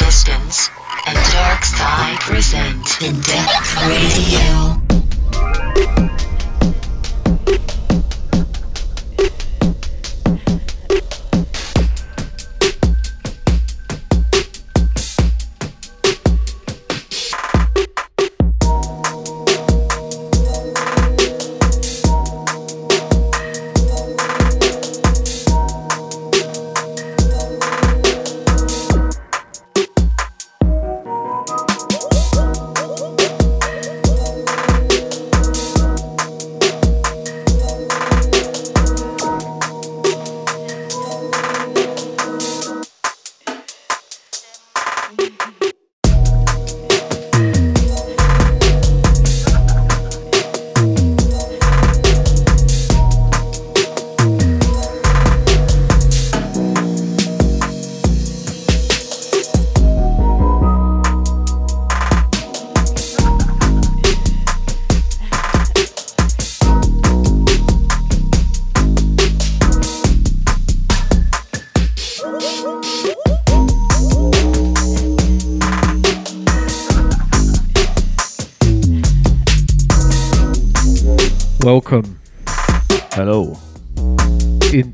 Distance and Dark Side present In-depth radio.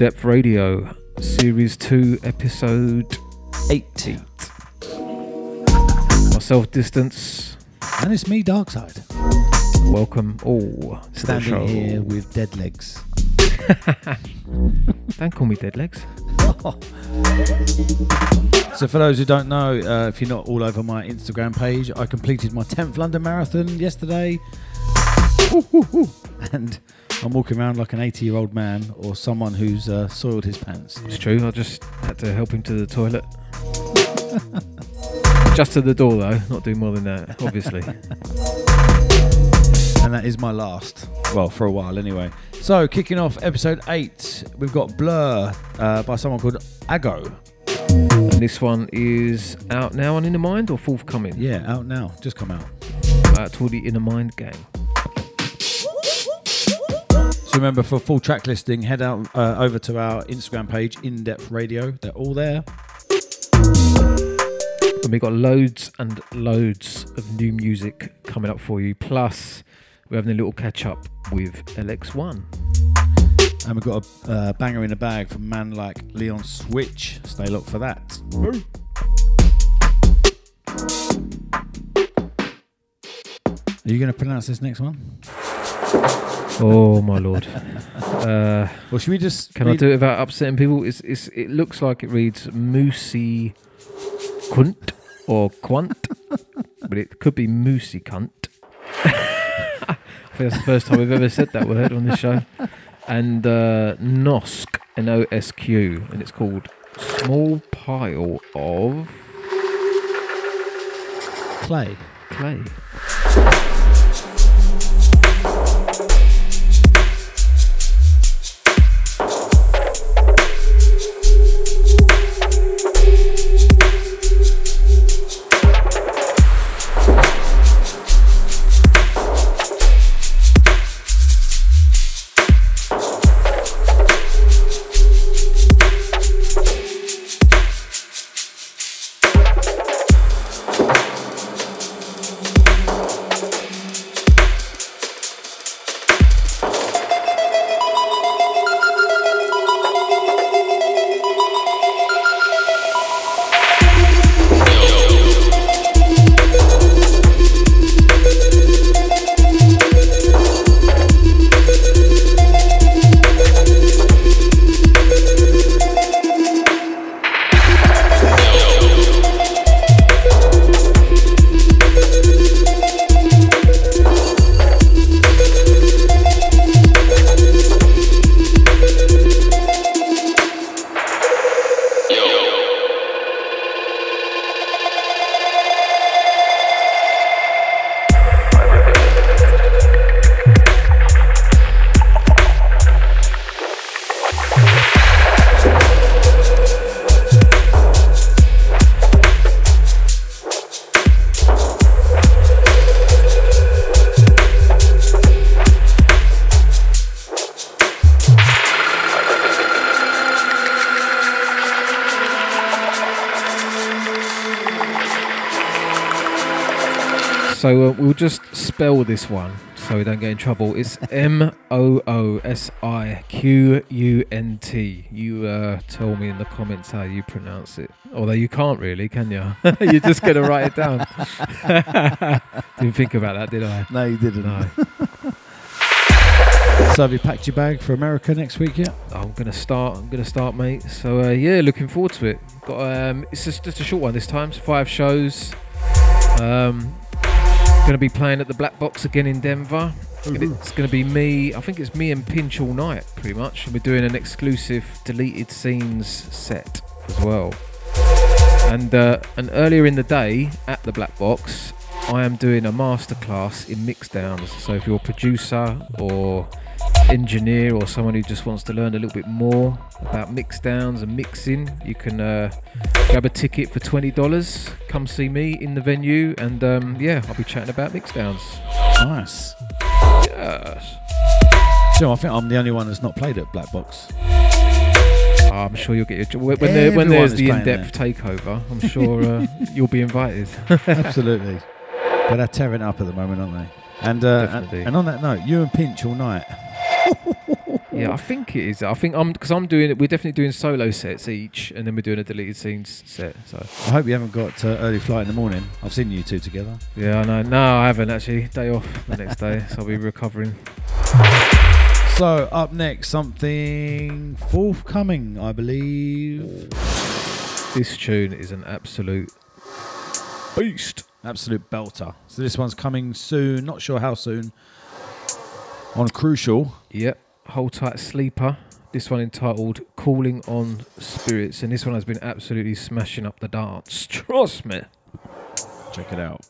Depth Radio, Series 2, Episode 80. Myself Distance. And it's me, Darkside, Welcome all to the show. standing here with dead legs. Don't call me Dead Legs. So, for those who don't know, uh, if you're not all over my Instagram page, I completed my 10th London Marathon yesterday. And I'm walking around like an 80 year old man or someone who's uh, soiled his pants. It's true, I just had to help him to the toilet. just to the door though, not doing more than that, obviously. And that is my last. Well, for a while anyway. So, kicking off episode 8, we've got Blur uh, by someone called Ago. and this one is out now on Innamind or forthcoming? Yeah, out now. Just come out. Out to the Innamind gang. So remember, for full track listing, head out uh, over to our Instagram page, In Depth Radio. They're all there. And we've got loads and loads of new music coming up for you. Plus, we're having a little catch up with LX1. And we've got a uh, banger in the bag from man like Leon Switch. Stay locked for that. Are you going to pronounce this next one? Oh my lord! Uh, Or should we just. can I do it without upsetting people? It's, it's, it looks like it reads Moosey Kunt or Quant, but it could be Moosey Cunt. I think that's the first time we've ever said that word on this show. And uh, Nosk, N O S Q, and it's called Small Pile of Clay. Clay. So uh, we'll just spell this one so we don't get in trouble. It's M O O S I Q U N T. You uh, tell me in the comments how you pronounce it. Although you can't really, can you? You're just going to write it down. Didn't think about that, did I? No, you didn't. No. So have you packed your bag for America next week yet? I'm gonna start. I'm gonna start, mate. So uh, yeah, looking forward to it. Got um, it's just, just a short one this time. It's five shows. Um, gonna be playing at the Black Box again in Denver. It's gonna be me. I think it's me and Pinch all night, pretty much. And we're doing an exclusive deleted scenes set as well. And uh, and earlier in the day at the Black Box, I am doing a masterclass in mixdowns. So if you're a producer or engineer or someone who just wants to learn a little bit more about mixdowns and mixing, you can uh, grab a ticket for twenty dollars. Come see me in the venue, and um, yeah, I'll be chatting about mixdowns. Nice. Yes. So I think I'm the only one that's not played at Black Box. I'm sure you'll get your when, there, when there's the in-depth takeover. I'm sure uh, you'll be invited. Absolutely. But they're tearing up at the moment, aren't they? And, uh, and and on that note, you and Pinch all night. Yeah, I think it is. I think I'm because I'm doing it. We're definitely doing solo sets each, and then we're doing a deleted scenes set. So I hope you haven't got uh, early flight in the morning. I've seen you two together. yeah, I know. No, I haven't actually. Day off the next day, so I'll be recovering. So up next, something forthcoming, I believe. This tune is an absolute beast. Absolute belter. So this one's coming soon. Not sure how soon. On Crucial. Yep. Hold tight, sleeper. This one entitled "Calling on Spirits," and this one has been absolutely smashing up the dance. Trust me. Check it out.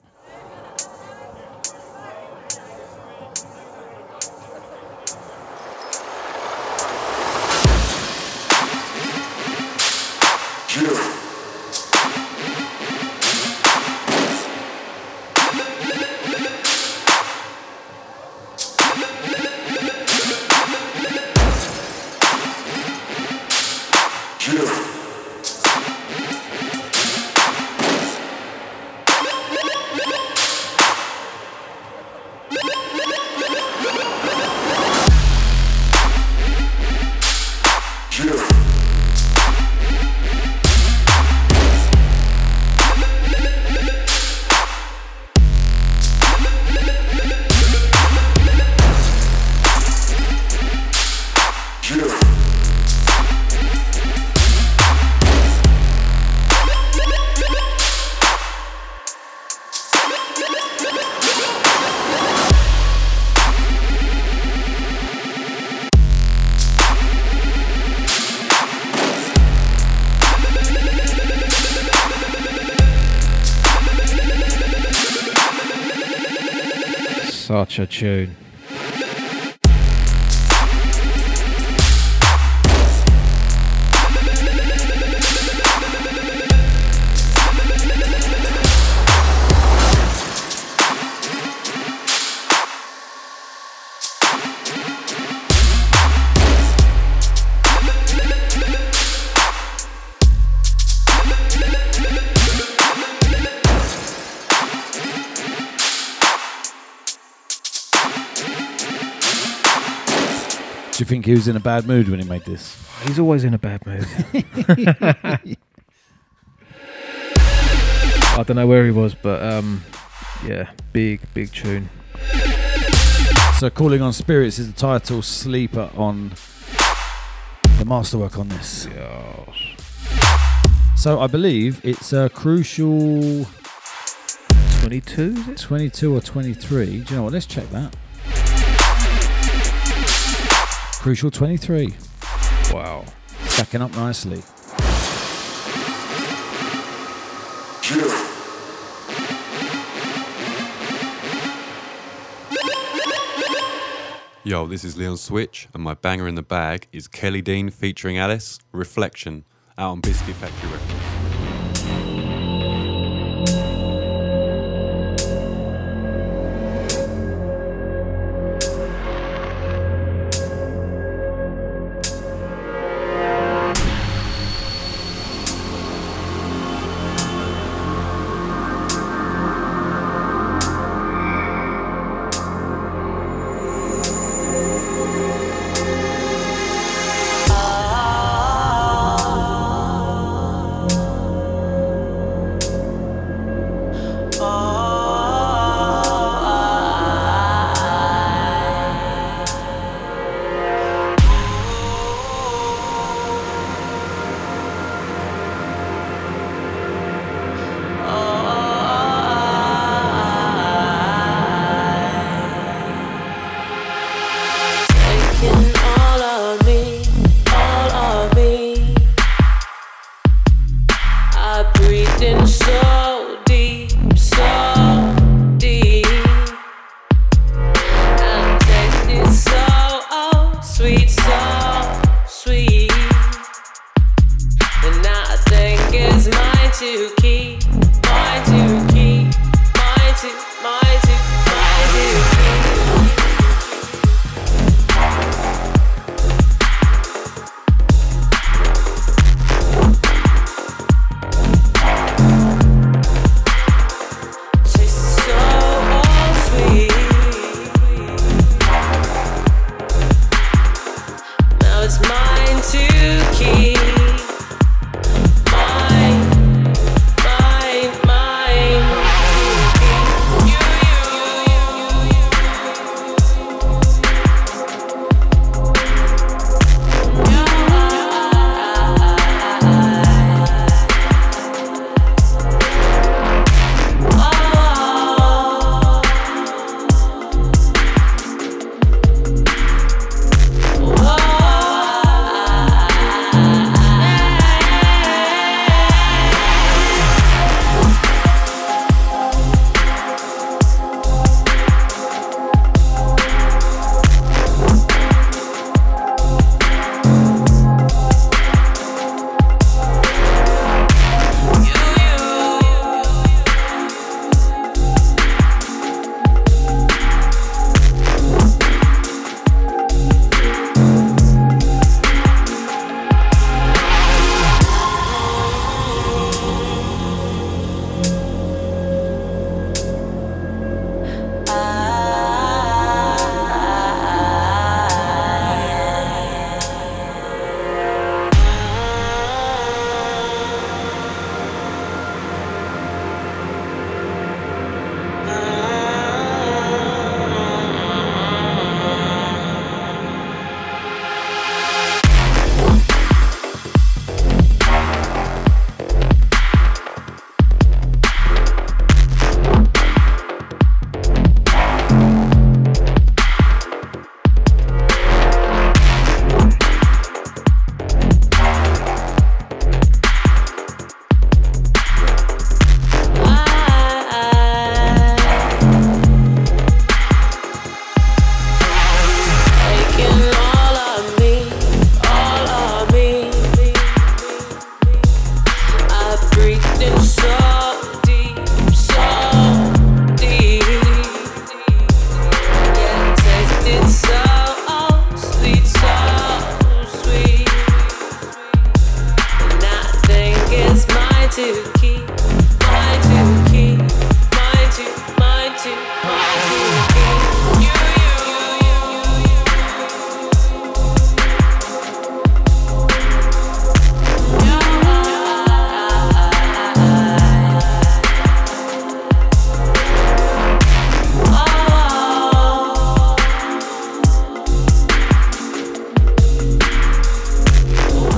Such a tune. Think he was in a bad mood when he made this? He's always in a bad mood. I don't know where he was, but um, yeah, big, big tune. So, Calling on Spirits is the title, Sleeper on the masterwork on this. So, I believe it's a crucial 22, is it? 22 or 23. Do you know what? Let's check that. Crucial 23. Wow. Stacking up nicely. Yo, this is Leon Switch, and my banger in the bag is Kelly Dean featuring Alice, Reflection, out on Biscuit Factory Records.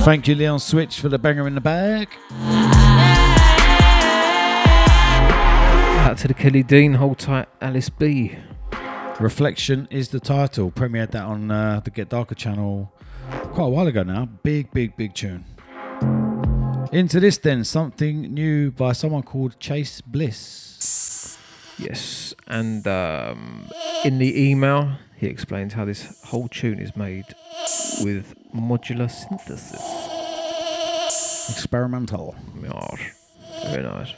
Thank you, Leon Switch, for the banger in the bag. Out to the Kelly Dean, hold tight, Alice B. Reflection is the title. Premiered that on uh, the Get Darker channel quite a while ago now. Big, big, big tune. Into this then, something new by someone called Chase Bliss. Yes, and um, in the email, he explains how this whole tune is made with modular synthesis. Experimental. Very nice.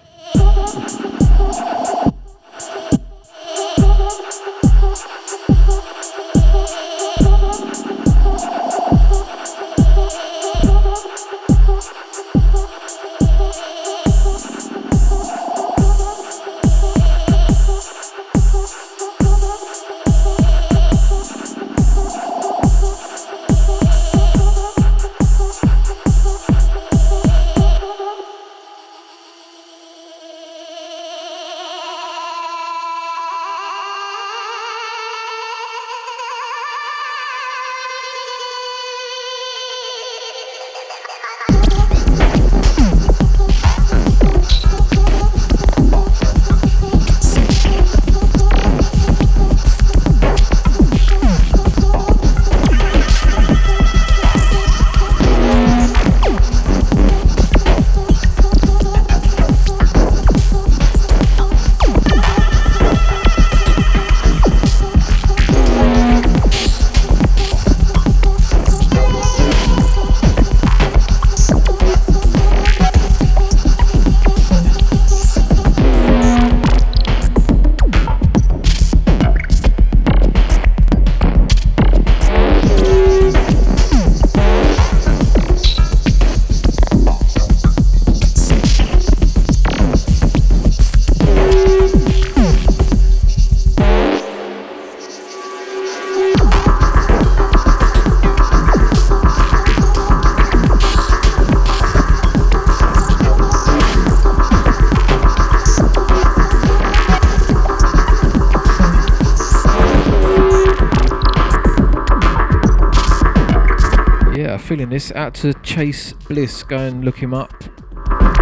Feeling this. Out to Chase Bliss. Go and look him up.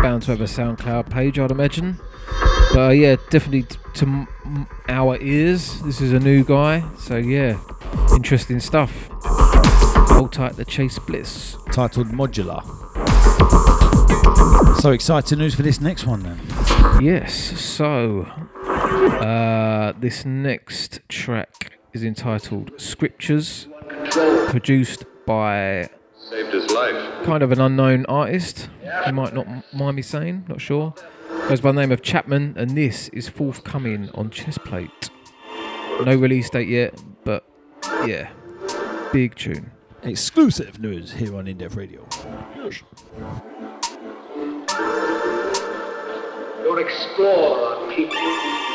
Bound to have a SoundCloud page, I'd imagine. But uh, yeah, definitely t- to m- our ears, this is a new guy. So yeah, interesting stuff. Hold tight, the Chase Bliss. Titled Modular. So exciting news for this next one then. Yes, so uh, this next track is entitled Scriptures, produced by life. kind of an unknown artist. You might not mind me saying, not sure. Goes by the name of Chapman, and this is forthcoming on Chestplate. No release date yet, but yeah, big tune. Exclusive news here on In Depth Radio. You're explorer people.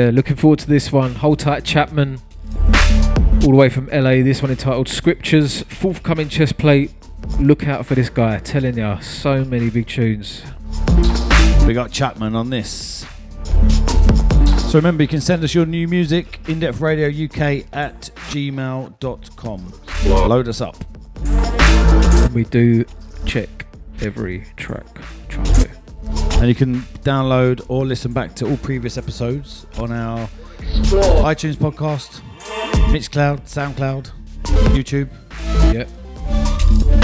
Yeah, looking forward to this one. Hold tight, Chapman. All the way from LA. This one entitled Scriptures. Forthcoming Chestplate. Look out for this guy. Telling you, so many big tunes. We got Chapman on this. So remember, you can send us your new music, indepth radio UK at gmail.com. Load us up. And we do check every track. Try. And you can download or listen back to all previous episodes on our iTunes podcast, Mixcloud, Soundcloud, YouTube, Yep.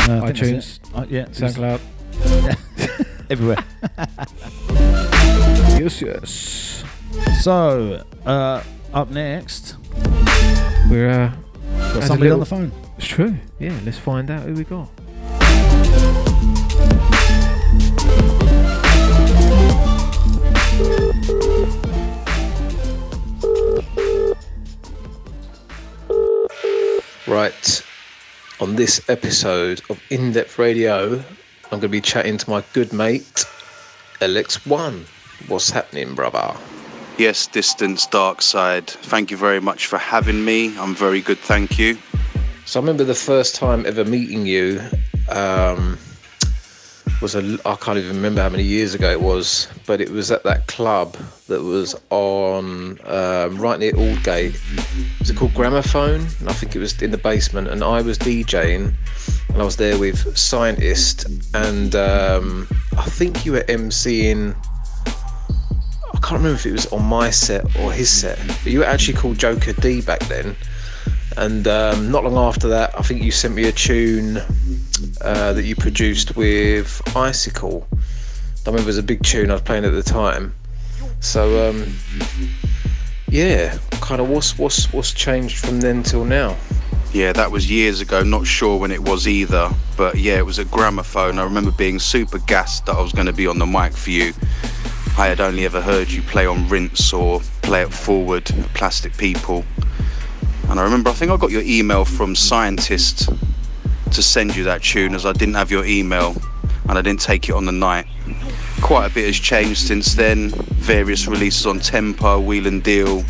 uh, iTunes. Uh, yeah, SoundCloud. everywhere. Yes, yes. So, uh, up next, We're uh, got somebody little- on the phone. it's true. Yeah, let's find out who we got. Right, on this episode of In Depth Radio, I'm going to be chatting to my good mate, LX1. What's happening, brother? Yes, Distance Dark Side. Thank you very much for having me. I'm very good, thank you. So I remember the first time ever meeting you um, was a I can't even remember how many years ago it was, but it was at that club that was on um, right near Aldgate. Was it called Gramophone? And I think it was in the basement, and I was DJing, and I was there with Scientist, and um, I think you were MCing. I can't remember if it was on my set or his set, but you were actually called Joker D back then. And um, not long after that, I think you sent me a tune uh, that you produced with Icicle. I remember it was a big tune I was playing at the time. So um, yeah, kind of what's what's what's changed from then till now? Yeah, that was years ago. Not sure when it was either, but yeah, it was a gramophone. I remember being super gassed that I was going to be on the mic for you. I had only ever heard you play on Rinse or play it forward, Plastic People. And I remember, I think I got your email from Scientist to send you that tune as I didn't have your email and I didn't take it on the night. Quite a bit has changed since then. Various releases on Tempa, Wheel and Deal.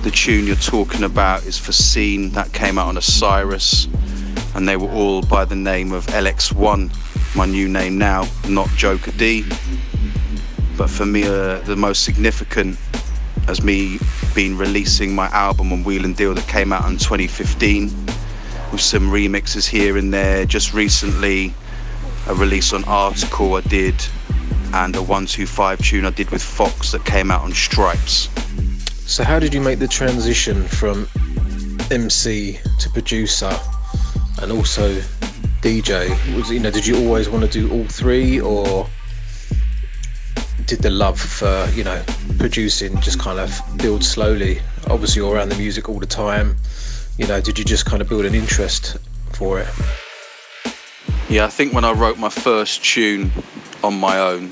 The tune you're talking about is for Scene, that came out on Osiris. And they were all by the name of LX1, my new name now, not Joker D. But for me, uh, the most significant as me been releasing my album on Wheel and Deal that came out in 2015 with some remixes here and there. Just recently, a release on Article I did, and a 125 tune I did with Fox that came out on Stripes. So how did you make the transition from MC to producer and also DJ? Was you know did you always want to do all three or did the love for you know producing just kind of build slowly? Obviously you're around the music all the time. You know, did you just kind of build an interest for it? Yeah, I think when I wrote my first tune on my own,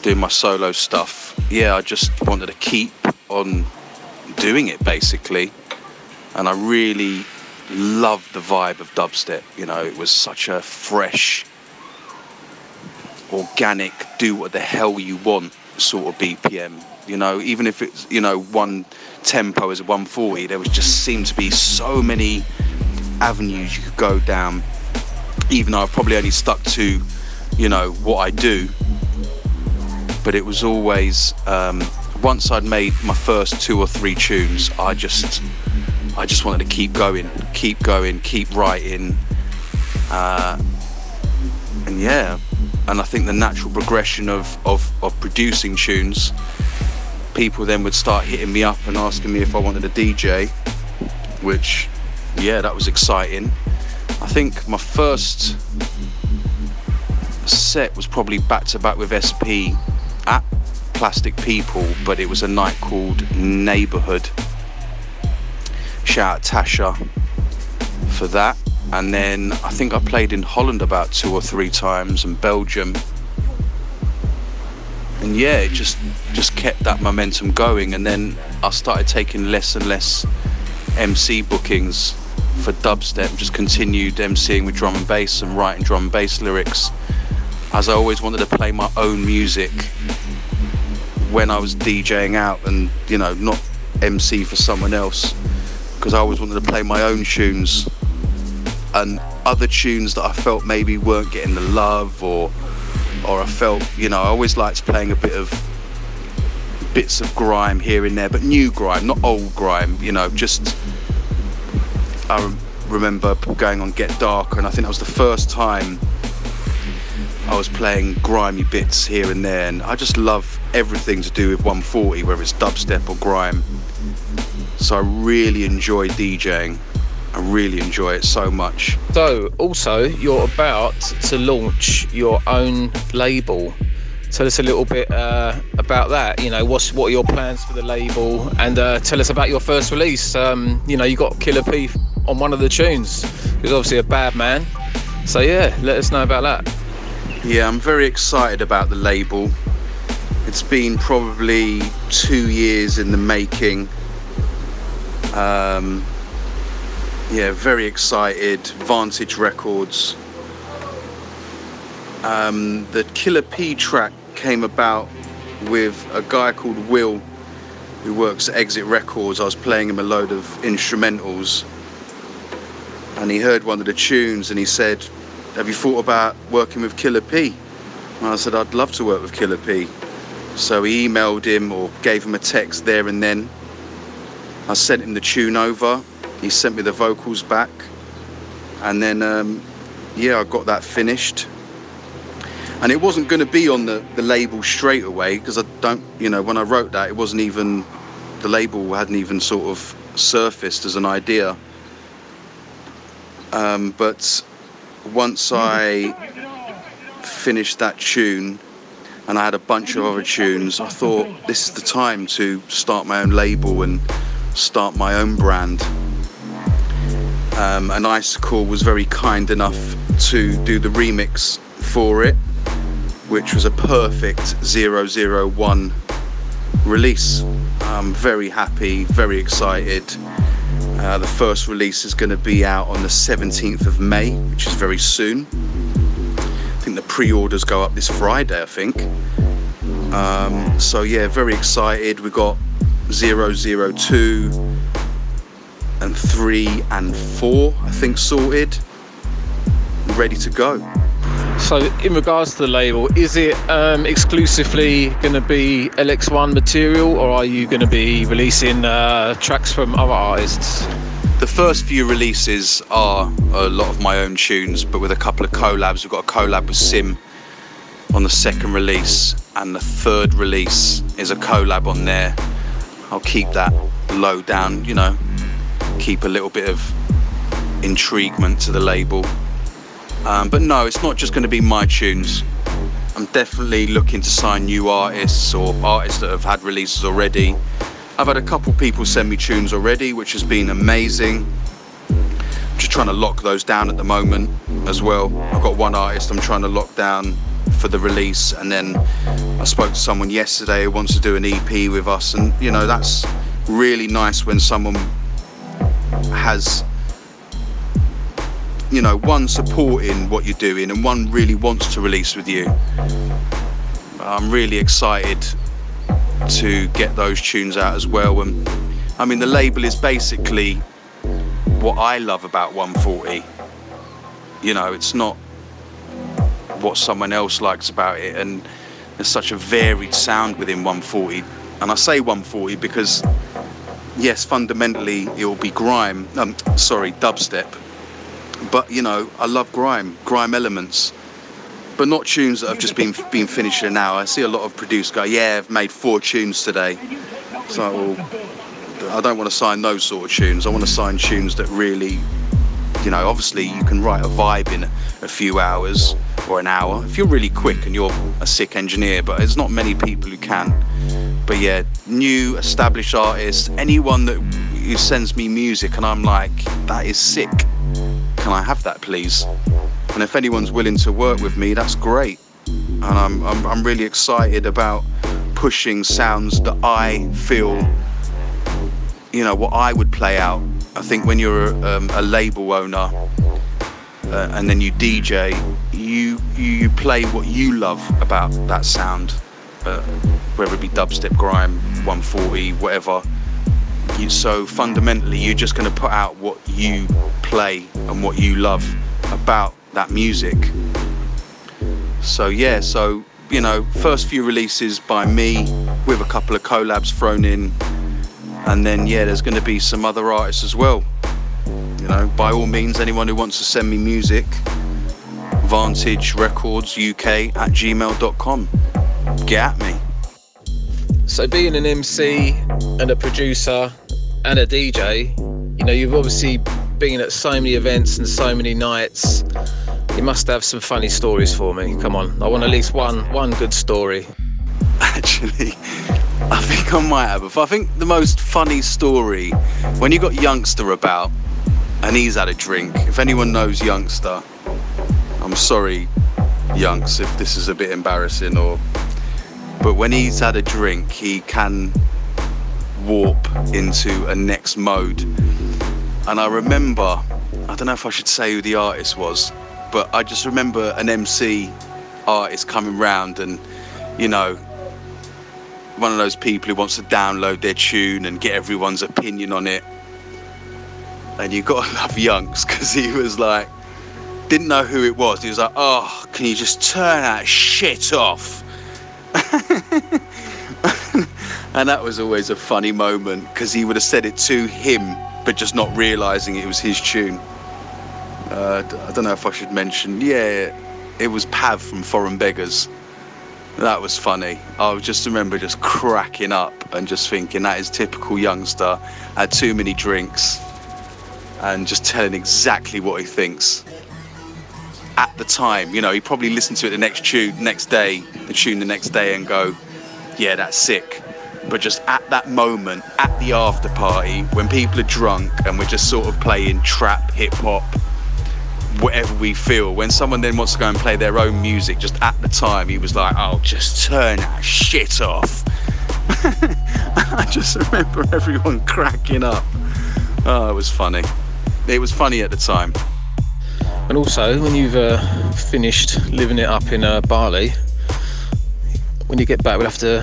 doing my solo stuff, yeah, I just wanted to keep on doing it basically. And I really loved the vibe of dubstep. You know, it was such a fresh, organic, do what the hell you want sort of BPM. You know, even if it's, you know, one tempo is 140, there was just seemed to be so many avenues you could go down. Even though I've probably only stuck to, you know, what I do. But it was always um, once I'd made my first two or three tunes, I just I just wanted to keep going, keep going, keep writing. Uh, and yeah, and I think the natural progression of, of, of producing tunes, people then would start hitting me up and asking me if I wanted a DJ, which, yeah, that was exciting. I think my first set was probably back to back with SP at Plastic People, but it was a night called Neighborhood. Shout out Tasha for that. And then I think I played in Holland about two or three times and Belgium. And yeah, it just just kept that momentum going. And then I started taking less and less MC bookings for dubstep. Just continued MCing with drum and bass and writing drum and bass lyrics. As I always wanted to play my own music when I was DJing out and you know not MC for someone else because I always wanted to play my own tunes and other tunes that I felt maybe weren't getting the love or or I felt you know I always liked playing a bit of bits of grime here and there but new grime not old grime you know just I remember going on Get Darker and I think that was the first time I was playing grimy bits here and there and I just love everything to do with 140 whether it's dubstep or grime. So I really enjoy DJing I really enjoy it so much. So, also, you're about to launch your own label. Tell us a little bit uh, about that. You know, what's what are your plans for the label, and uh, tell us about your first release. Um, you know, you got Killa P on one of the tunes. He's obviously a bad man. So yeah, let us know about that. Yeah, I'm very excited about the label. It's been probably two years in the making. Um, yeah, very excited. Vantage Records. Um, the Killa P track came about with a guy called Will, who works at Exit Records. I was playing him a load of instrumentals, and he heard one of the tunes, and he said, "Have you thought about working with Killa P?" And I said, "I'd love to work with Killa P." So he emailed him or gave him a text there and then. I sent him the tune over he sent me the vocals back. And then um, yeah i got that finished. And it wasn't going to be on the, the label straight away because i don't you know when i wrote that it wasn't even the label hadn't even sort of surfaced as an idea. Um, but once i finished that tune and i had a bunch of other tunes i thought this is the time to start my own label and start my own brand um, and Icicle was very kind enough to do the remix for it, which was a perfect 001 release. I'm very happy, very excited. Uh, the first release is going to be out on the 17th of May, which is very soon. I think the pre orders go up this Friday, I think. Um, so, yeah, very excited. We got 002 and three and four, I think, sorted, ready to go. So, in regards to the label, is it um, exclusively going to be LX1 material, or are you going to be releasing uh, tracks from other artists? The first few releases are a lot of my own tunes, but with a couple of collabs. We've got a collab with Sim on the second release, and the third release is a collab on there. I'll keep that low down, you know, keep a little bit of intriguement to the label. Um, but no, it's not just going to be my tunes. I'm definitely looking to sign new artists or artists that have had releases already. I've had a couple people send me tunes already, which has been amazing. I'm just trying to lock those down at the moment as well. I've got one artist I'm trying to lock down for the release, and then I spoke to someone yesterday who wants to do an EP with us, and you know that's really nice when someone has you know one supporting what you're doing and one really wants to release with you. I'm really excited to get those tunes out as well. And i mean the label is basically what i love about 140 you know it's not what someone else likes about it. And there's such a varied sound within 140 and i say 140 because yes, fundamentally it will be grime. Um, sorry, dubstep. But you know, I love grime, grime elements. but not tunes that have just been been finished in an hour. I see a lot of producers go, "Yeah, I've made four tunes today." So well, I don't want to sign those sort of tunes. I want to sign tunes that really, you know, obviously you can write a vibe in a few hours or an hour if you're really quick and you're a sick engineer. But there's not many people who can. But yeah, new established artists, anyone that who sends me music and I'm like, that is sick. Can I have that, please? And if anyone's willing to work with me, that's great. And I'm, I'm, I'm really excited about pushing sounds that I feel, you know, what I would play out. I think when you're a, um, a label owner uh, and then you DJ, you, you play what you love about that sound, uh, whether it be dubstep, grime, 140, whatever. You, so fundamentally, you're just going to put out what you play and what you love about that music. So yeah, so you know, first few releases by me with a couple of collabs thrown in, and then yeah, there's going to be some other artists as well. You know, by all means, anyone who wants to send me music, Vantage Records UK at gmail.com. Get at me. So being an MC and a producer and a DJ, you know, you've obviously been at so many events and so many nights. You must have some funny stories for me. Come on, I want at least one one good story. Actually, I think I might have. But I think the most funny story when you got Youngster about and he's had a drink. If anyone knows Youngster, I'm sorry, Younks, if this is a bit embarrassing or. But when he's had a drink, he can warp into a next mode. And I remember, I don't know if I should say who the artist was, but I just remember an MC artist coming round and, you know, one of those people who wants to download their tune and get everyone's opinion on it. And you got to love Yunks because he was like, didn't know who it was. He was like, oh, can you just turn that shit off? and that was always a funny moment because he would have said it to him, but just not realizing it was his tune. Uh, I don't know if I should mention. Yeah, it was Pav from Foreign Beggars. That was funny. I just remember just cracking up and just thinking that is typical youngster. Had too many drinks and just telling exactly what he thinks. At the time, you know, he probably listened to it the next tune, next day, the tune the next day, and go, "Yeah, that's sick." But just at that moment, at the after party, when people are drunk and we're just sort of playing trap, hip hop, whatever we feel. When someone then wants to go and play their own music, just at the time, he was like, "Oh, just turn that shit off." I just remember everyone cracking up. Oh, it was funny. It was funny at the time. And also, when you've uh, finished living it up in uh, Bali, when you get back, we'll have to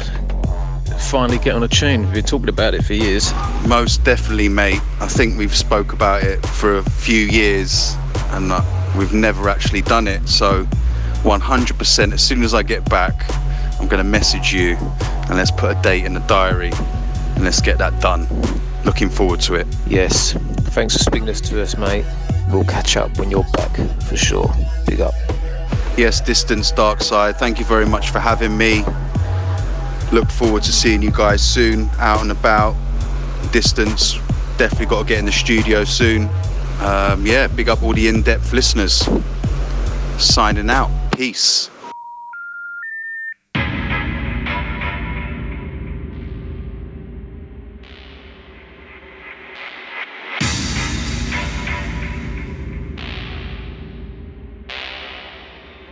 finally get on a tune. We've been talking about it for years. Most definitely, mate. I think we've spoke about it for a few years, and uh, we've never actually done it. So, 100%. As soon as I get back, I'm gonna message you, and let's put a date in the diary, and let's get that done. Looking forward to it. Yes. Thanks for speaking this to us, mate. We'll catch up when you're back for sure. Big up. Yes, Distance Dark Side. Thank you very much for having me. Look forward to seeing you guys soon, out and about. Distance. Definitely got to get in the studio soon. Um, yeah, big up all the in-depth listeners. Signing out. Peace.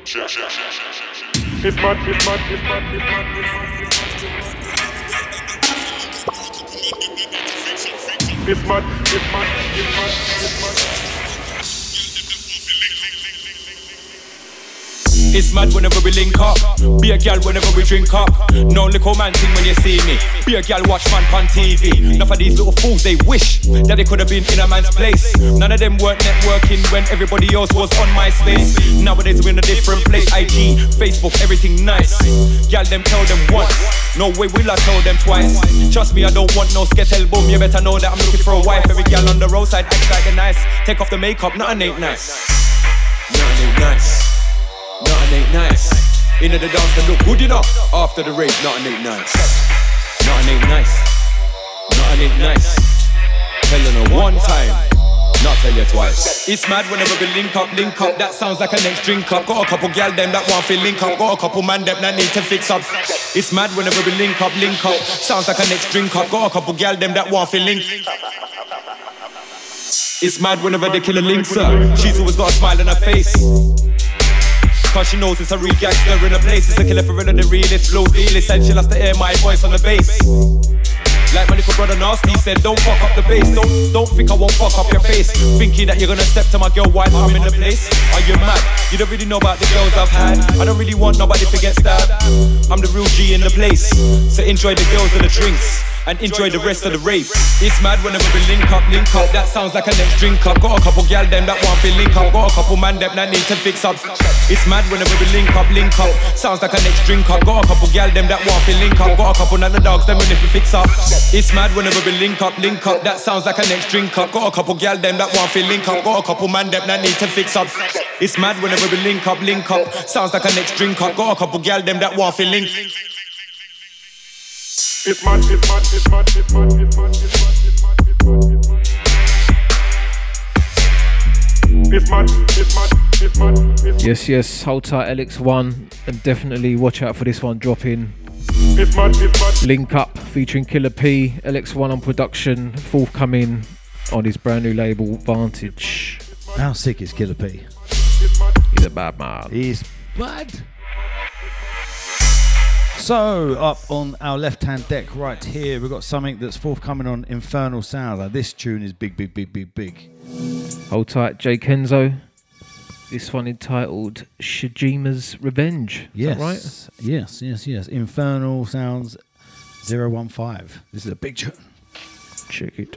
It's it's it's it's it's. It's mad, it's mad, it's mad, it's mad. It's mad whenever we link up. Be a gal whenever we drink up. No little man thing when you see me. Be a gal watch man on TV. Enough of these little fools they wish that they could have been in a man's place. None of them weren't networking when everybody else was on my MySpace. Nowadays we're in a different place. IG, Facebook, everything nice. Gal them tell them once. No way will I tell them twice. Trust me, I don't want no skettle boom. You better know that I'm looking for a wife. Every gal on the roadside acts like they're nice. Take off the makeup, nothing ain't nice. Nothing ain't nice. Nothing ain't nice. Into the dance and look good enough. After the rave, nothing ain't nice. Nothing ain't nice. Nothing ain't nice. Telling her one time. Not tell you twice. It's mad whenever we link up, link up. That sounds like a next drink up. Got a couple gal them that want to link up. Got a couple man them that need to fix up. It's mad whenever we link up, link up. Sounds like a next drink up. Got a couple gal them that want to link. It's mad whenever they kill a links up. She's always got a smile on her face. Cause she knows it's a real gangster in a place. It's a killer for real and the realest. Flow realist. And she loves to hear my voice on the bass. Like my little brother Nasty said, don't fuck up the bass. Don't don't think I won't fuck up your face. Thinking that you're gonna step to my girl while I'm in the place. Are you mad? You don't really know about the girls I've had. I don't really want nobody to get stabbed. I'm the real G in the place. So enjoy the girls and the drinks. And enjoy the rest of the rave. It's mad whenever we link up, link up. That sounds like a next drink up. Got a couple gal them that want to link up. Got a couple man them that need to fix up. It's mad whenever we link up, link up. Sounds like a next drink up. Got a couple gal them that want to link up. Got a couple other dogs them when if we fix up. It's mad whenever we link up, link up. That sounds like a next drink up. Got a couple gal them that want to link up. Got a couple man them that need to fix up. It's mad whenever we link up, link up. Sounds like a next drink up. Got a couple gal them that want to link. It's mad, it's mad, it's mad, it's mad, it's mad, it's mad, it's mad, it's mad, it's mad. It's mad, it's mad, it's mad, it's mad. Yes, yes, hold tight LX1 and definitely watch out for this one dropping. It's mad, it's mad. Link Up featuring Killa P, LX1 on production, forthcoming on his brand new label Vantage. How sick is Killa P? He's a bad man. He's bad. So, up on our left hand deck right here, we've got something that's forthcoming on Infernal Sounds. Now, this tune is big, big, big, big, big. Hold tight, Jake Kenzo. This one entitled Shijima's Revenge. Is Yes. right? Yes, yes, yes. Infernal Sounds 015. This is a big tune. Check it.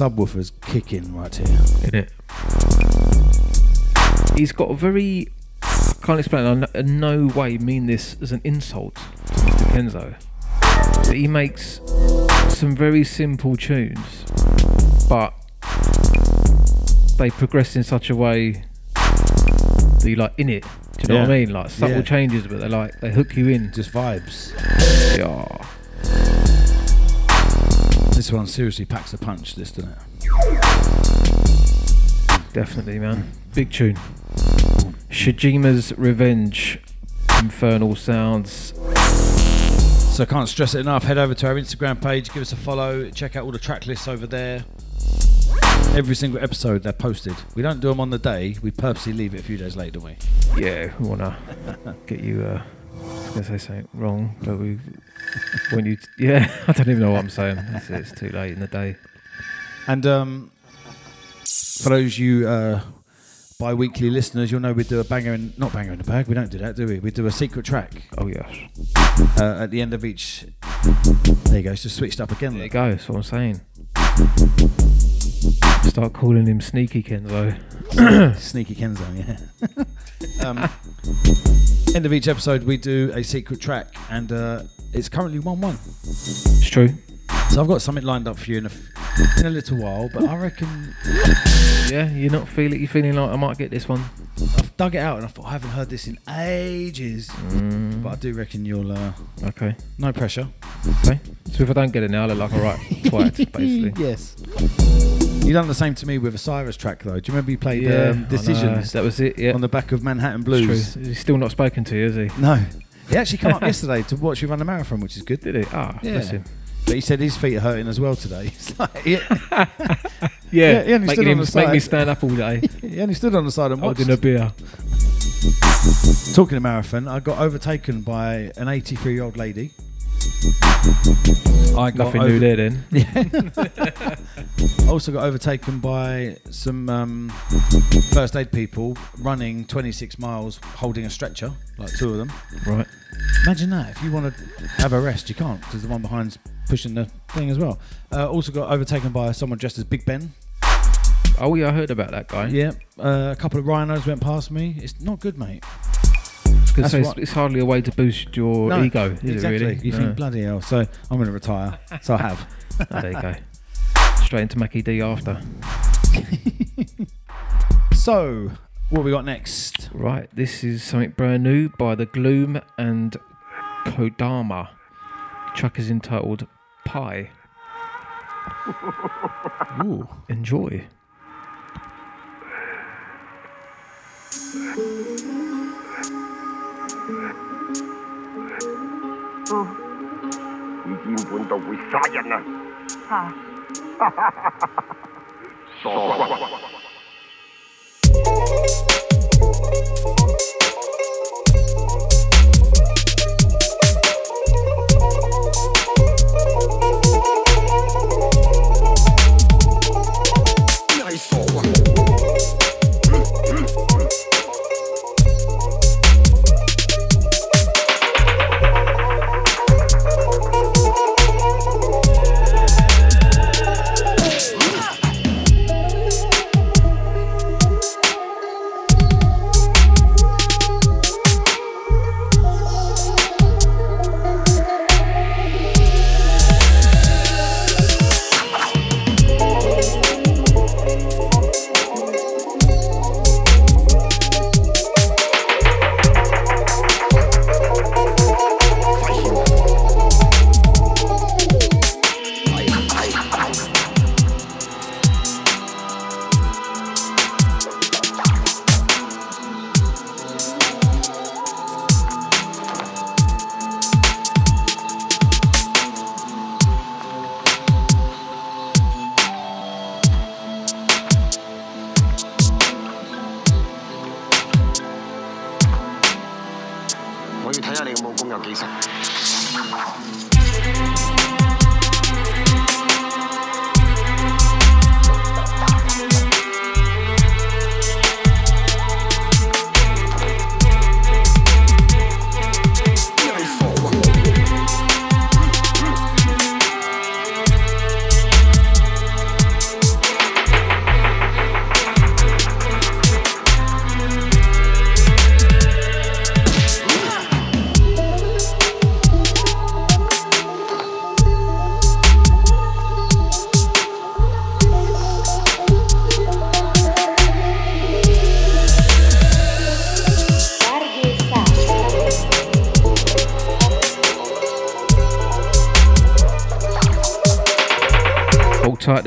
Subwoofer's kicking right here. In it. He's got a very. I can't explain. I no- in no way mean this as an insult to Mr. Kenzo. But he makes some very simple tunes, but they progress in such a way that you like in it. Do you know what I mean? Like subtle Yeah. changes, but they like they hook you in. Just vibes. but This one seriously packs a punch, this, doesn't it? Definitely, man. Big tune. Shijima's Revenge. Infernal Sounds. So I can't stress it enough. Head over to our Instagram page, give us a follow, check out all the track lists over there. Every single episode they're posted. We don't do them on the day. We purposely leave it a few days late, don't we? Yeah, we wanna get you. Uh, I was gonna say something wrong, but we when you yeah, I don't even know what I'm saying. It's, it's too late in the day. And um, for those you uh, bi-weekly listeners, you'll know we do a banger in not banger in the bag. We don't do that, do we? We do a secret track Oh yes, uh, at the end of each. There you go. It's just switched up again. there you go. That's what I'm saying. Start calling him Sneaky Kenzo. Sneaky Kenzo, yeah. um, end of each episode, we do a secret track, and uh, it's currently one-one. It's true. So I've got something lined up for you in a, f- in a little while, but I reckon Yeah, you're not feeling. You're feeling like I might get this one. I've dug it out and I thought I haven't heard this in ages. Mm, But I do reckon you'll. Uh, okay. no pressure. Okay. So if I don't get it now, I look like a right twat, basically. yes. You done the same to me with a Cyrus track though. Do you remember you played Yeah, um. Decisions That was it. Yeah. on the back of Manhattan Blues? true. He's still not spoken to you, is he? No. He actually came up yesterday to watch you run the marathon, which is good. Did he? Ah, Yeah. bless him. But he said his feet are hurting as well today. Like, Yeah, Yeah, making him make me stand up all day, he only stood on the side and watched. holding a beer. Talking of marathon, I got overtaken by an 83 year old lady. I got Nothing over- new there then. I also got overtaken by some um, first aid people running 26 miles holding a stretcher, like two of them. Right. Imagine that. If you want to have a rest, you can't because the one behind's pushing the thing as well. Uh, also got overtaken by someone dressed as Big Ben. Oh yeah, I heard about that guy. Yeah. Uh, a couple of rhinos went past me. It's not good, mate. Because it's, it's hardly a way to boost your No, ego, is exactly. it really? You No. think bloody hell. So I'm going to retire. so I have. Oh, there you go. Straight into Mackie D after. So what we got next? Right, this is something brand new by the Gloom and Kodama. Track is entitled Pie. Ooh. Enjoy. 你根本就会杀人啊！啊！傻瓜！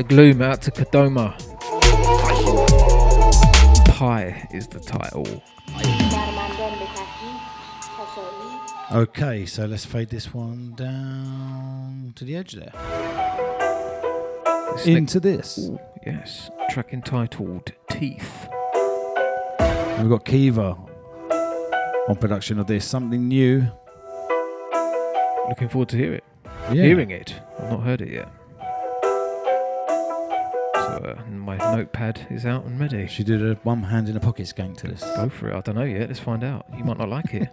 Gloom out to Kodama. Pie is the title. Okay, so let's fade this one down to the edge there. This Into this. Ooh, yes, track entitled Teeth. And we've got Kiva on production of this. Something new. Looking forward to hear it. Yeah. Hearing it. I've not heard it yet. So uh, my notepad is out and ready. She did a one hand in a pocket skank to this. Go for it. I don't know yet. Let's find out. You might not like it.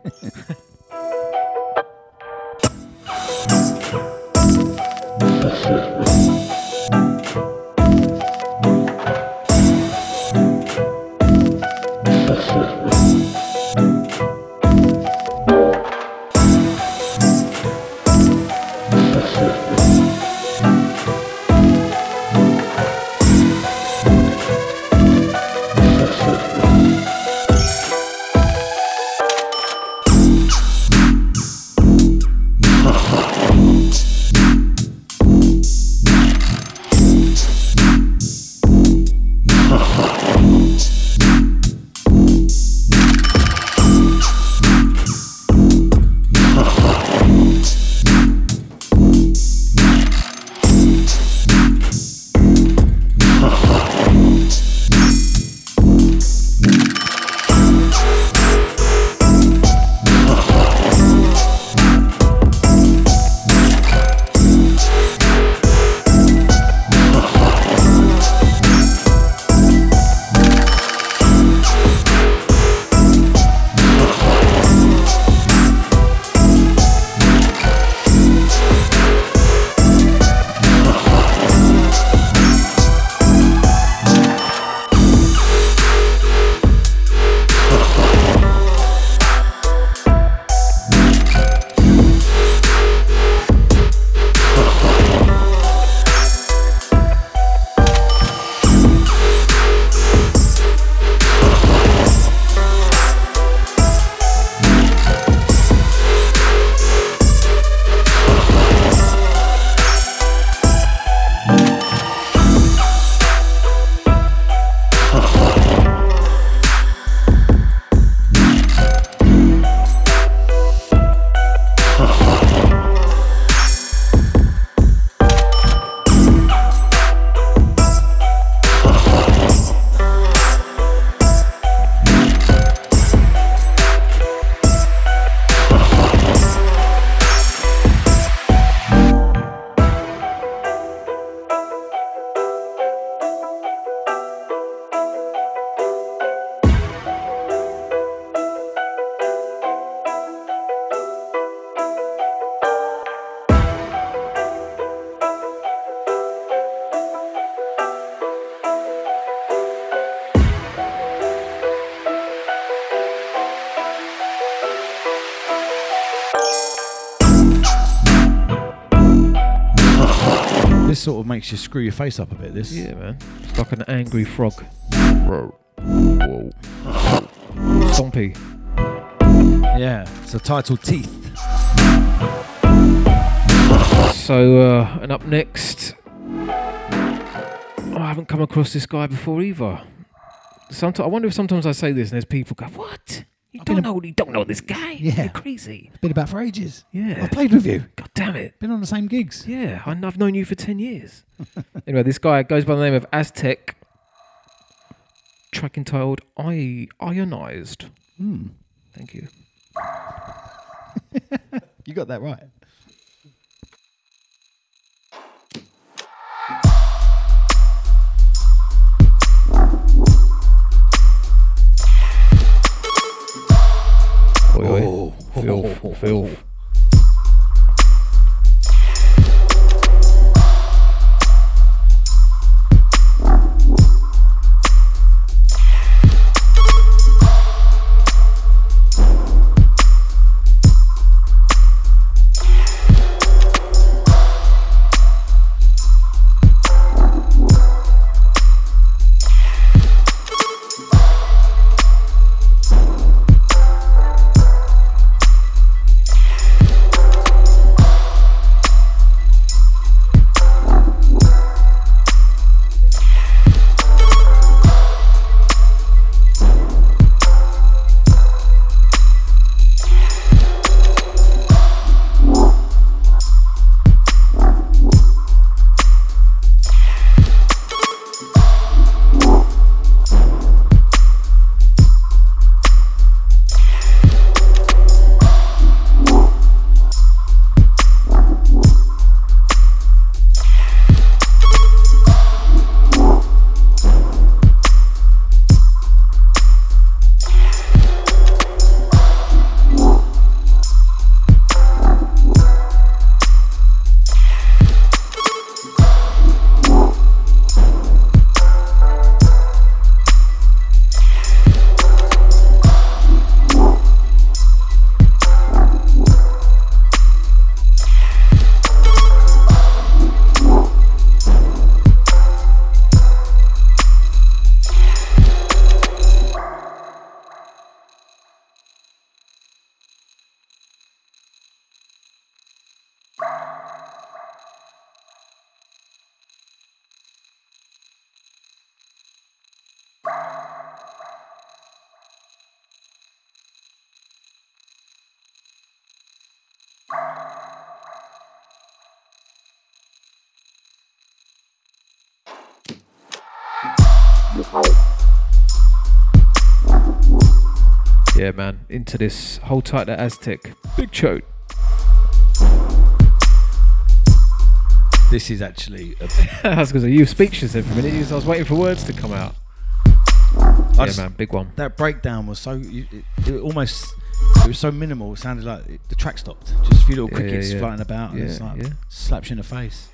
sort of makes you screw your face up a bit. This. yeah, man. It's like an angry frog. Whoa. Whoa. Stompy. Yeah. So title Teeth. So, uh, and up next, I haven't come across this guy before either. Sometimes I wonder if sometimes I say this and there's people go, "What? Don't know? You don't know this guy? Yeah. You're crazy." Been about for ages. Yeah. I've played with you. God damn it. Been on the same gigs. Yeah, I- I've known you for 10 years. anyway, this guy goes by the name of Aztec, track entitled I- Ionized. Hmm. Thank you. You got that right. 诶呦诶呦诶呦 man. Into this. Hold tight, the Aztec. Big chote. This is actually. A, I was going to say, you were speechless there for a minute. I was waiting for words to come out. I yeah, just- man. Big one. That breakdown was so. It, it almost. It was so minimal. It sounded like it, the track stopped. Just a few little Yeah, yeah, crickets yeah. flying about, and it's like slaps you in the face.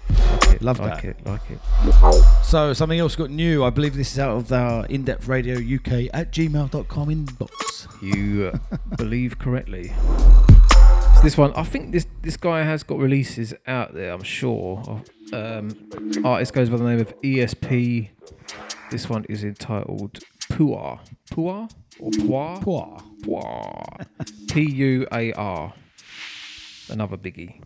Like it, Love like that. it. Like it. So something else got new. I believe this is out of our in-depth radio UK at gmail.com inbox. You uh, believe correctly. So this one, I think this this guy has got releases out there. I'm sure. Um, artist goes by the name of ESP. This one is entitled Puar. Puar or Puar? Puar. Puar. P U A R. Another biggie.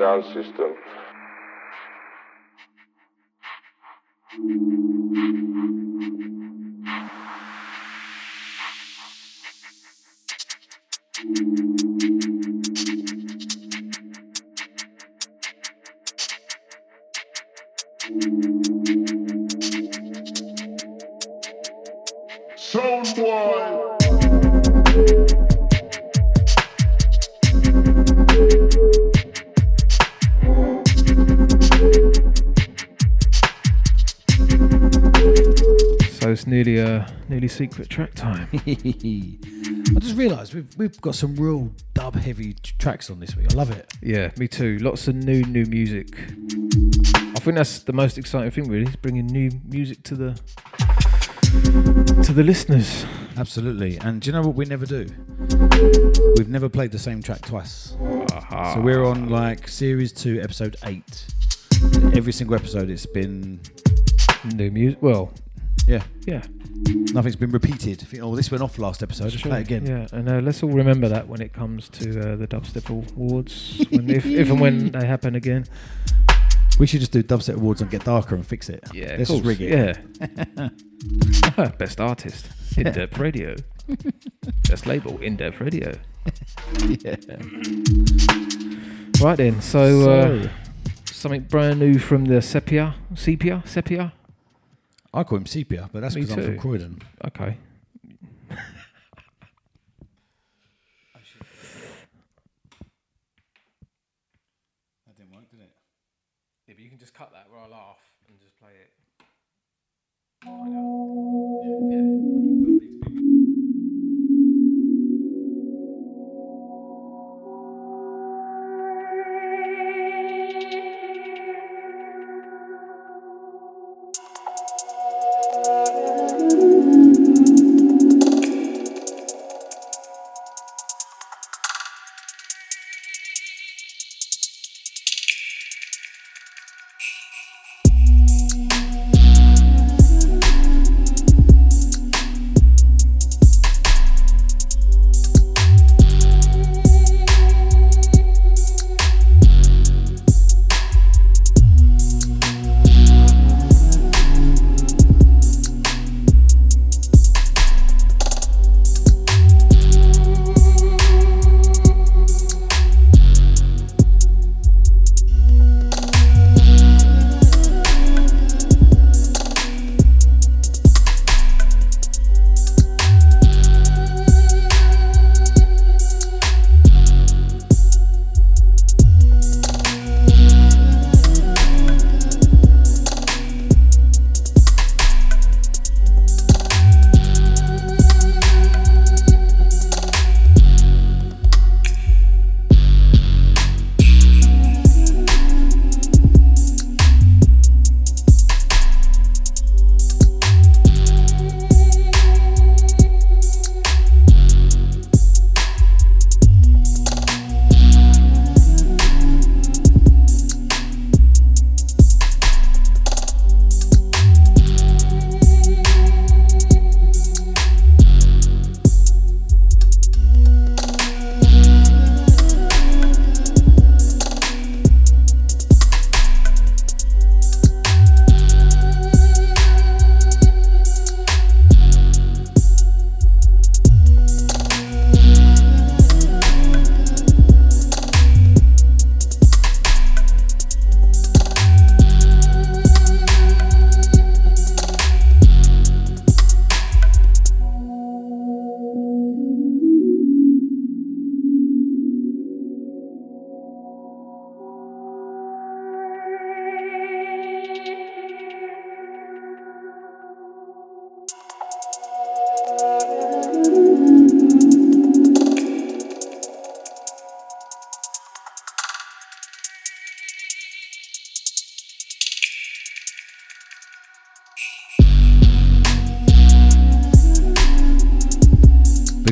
A good sound system. Nearly a nearly secret track time. I just realised we've we've got some real dub heavy t- tracks on this week. I love it. Yeah, me too. Lots of new new music. I think that's the most exciting thing, really, is bringing new music to the to the listeners. Absolutely. And do you know what we never do? We've never played the same track twice. Aha. So we're on like series two, episode eight. Every single episode, it's been new music. Well, yeah, yeah. Nothing's been repeated. Oh, this went off last episode. Let's play it again. Yeah, and uh, let's all remember that when it comes to uh, the Dubstep Awards, when, if, if and when they happen again. We should just do Dubstep Awards and get darker and fix it. Yeah, let's just rig it. Yeah. Best artist, in depth radio. Best label, in depth radio. yeah. Right then, so, So- uh, something brand new from the Sepia, Sepia, Sepia. I call him Sepia, but that's because I'm from. Croydon. Okay.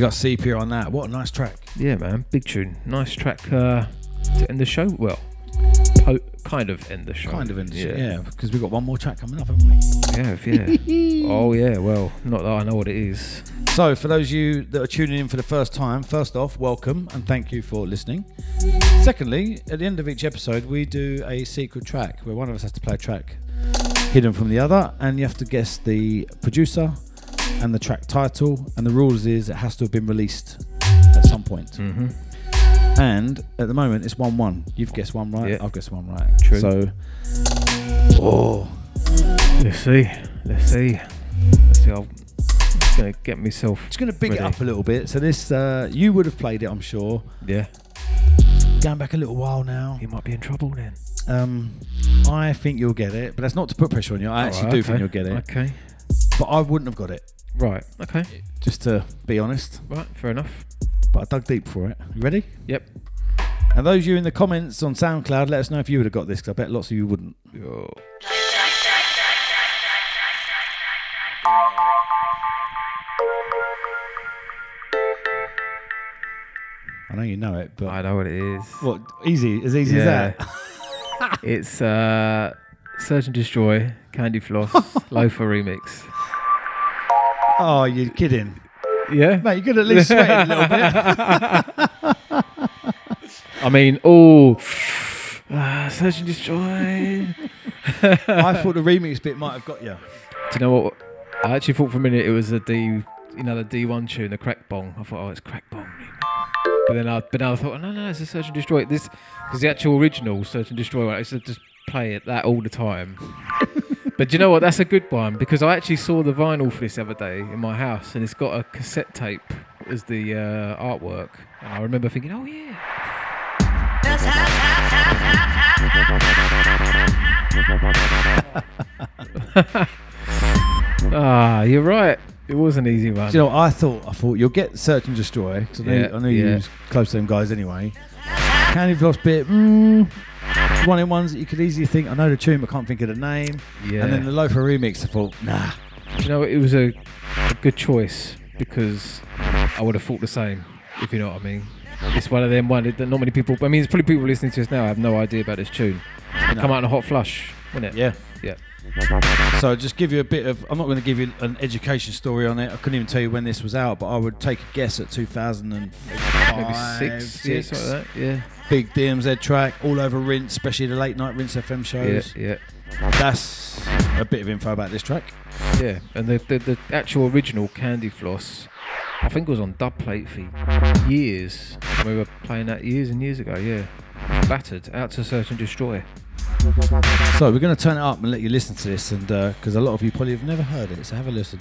Got Sepia on that. What a nice track. Yeah, man, big tune. Nice track uh, to end the show. Well, po- kind of end the show. Kind of in yeah. yeah, because we've got one more track coming up, haven't we? Yeah, yeah. oh yeah. Well, not that I know what it is. So, for those of you that are tuning in for the first time, first off, welcome and thank you for listening. Secondly, at the end of each episode, we do a secret track where one of us has to play a track hidden from the other, and you have to guess the producer and the track title. And the rules is it has to have been released at some point. Mm-hmm. And at the moment, it's 1 1. You've guessed one right, Yeah. I've guessed one right. True. So, oh, Let's see. Let's see. Let's see. I'm gonna get myself. just going to big it up a little bit. So, this, uh, you would have played it, I'm sure. Yeah. Going back a little while now. You might be in trouble then. Um, I think you'll get it, but that's not to put pressure on you. I actually Alright, do okay. think you'll get it, Okay. but I wouldn't have got it. Right. Okay. Just to be honest, Right. Fair enough. but I dug deep for it. You ready? Yep. And those of you in the comments on SoundCloud, let us know if you would have got this, because I bet lots of you wouldn't. Yo. I know you know it, but I know what it is. what? Easy, as easy Yeah. as that. it's uh, Search and Destroy, Candy Floss, Loefah remix. Oh, you're kidding, Yeah. mate. You could at least sweat a little bit. I mean, oh, uh, Search and Destroy. I thought the remix bit might have got you. Do you know what? I actually thought for a minute it was a D, you know, the D1 tune, the Crack Bong. I thought, oh, it's Crack Bong. But then I, but then I thought, oh, no, no, it's a Search and Destroy. This, because the actual original Search and Destroy I used to just play it that all the time. But do you know what? That's a good one because I actually saw the vinyl for this the other day in my house, and it's got a cassette tape as the uh, artwork. And I remember thinking, oh yeah. Ah, you're right. It was an easy one. Do you know, what I thought I thought you'll get search and destroy because I know, Yeah, I you yeah. was close to them guys anyway. Candy Floss bit, mm, one the ones that you could easily think I know the tune but can't think of the name. yeah. And then the Loefah remix, I thought, nah. You know, it was a, a good choice because I would have thought the same, if you know what I mean. It's one of them one that not many people. I mean, there's probably people listening to us now have no idea about this tune. It come out in a Hotflush, wouldn't it? Yeah. Yeah. So just give you a bit of. I'm not going to give you an education story on it. I couldn't even tell you when this was out, but I would take a guess at 2005, Maybe six, six. something like that. Yeah. Big DMZ track all over Rinse, especially the late night Rinse FM shows. yeah, yeah. That's a bit of info about this track. yeah. And the, the the actual original Candy Floss, I think it was on dub plate for years. We were playing that years and years ago. Yeah. Battered out to search and destroy. So we're going to turn it up and let you listen to this, and uh, because a lot of you probably have never heard it, so have a listen.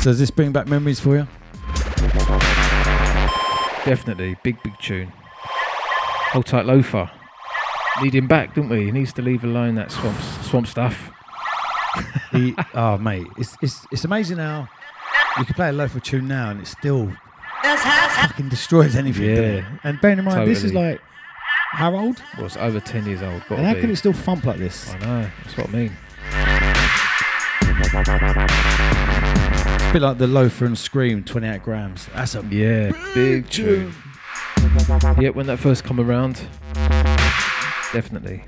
So does this bring back memories for you? Definitely, big big tune. Hold tight, Loefah. Need him back, don't we? He needs to leave alone that swamp swamp stuff. He, oh mate, it's, it's it's amazing how you can play a Loefah tune now and it still fucking destroys anything. Yeah, And bearing in mind, this is like how old? Was over ten years old. And how be. can it still thump like this? I know. That's what I mean. A bit like the Loefah and Skream, 28 grams. That's a Yeah, big tune. Yeah, when that first come around, definitely.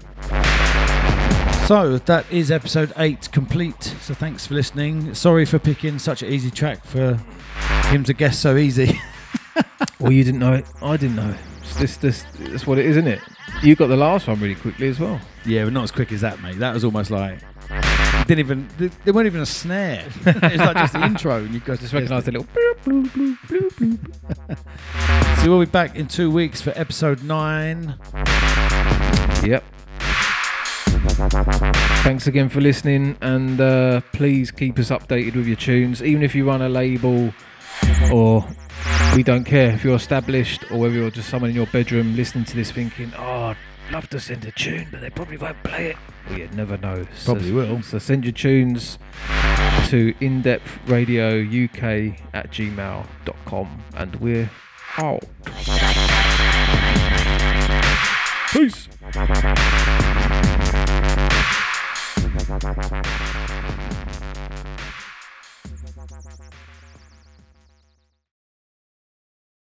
So that is episode eight complete. So thanks for listening. Sorry for picking such an easy track for him to guess so easy. Well, you didn't know it. I didn't know. It's this, this, that's what it is, isn't it? You got the last one really quickly as well. yeah, but not as quick as that, mate. That was almost like didn't even. th- There weren't even a snare. it's like just the intro, and you guys Just recognised the little bloop, bloop, bloop, bloop. So we'll be back in two weeks for episode nine. Yep. Thanks again for listening, and uh, please keep us updated with your tunes, even if you run a label or we don't care if you're established or whether you're just someone in your bedroom listening to this thinking, oh, love to send a tune, but they probably won't play it. Well, you never know. Probably so, will. So send your tunes to indepthradiouk at gmail.com and we're out. Peace.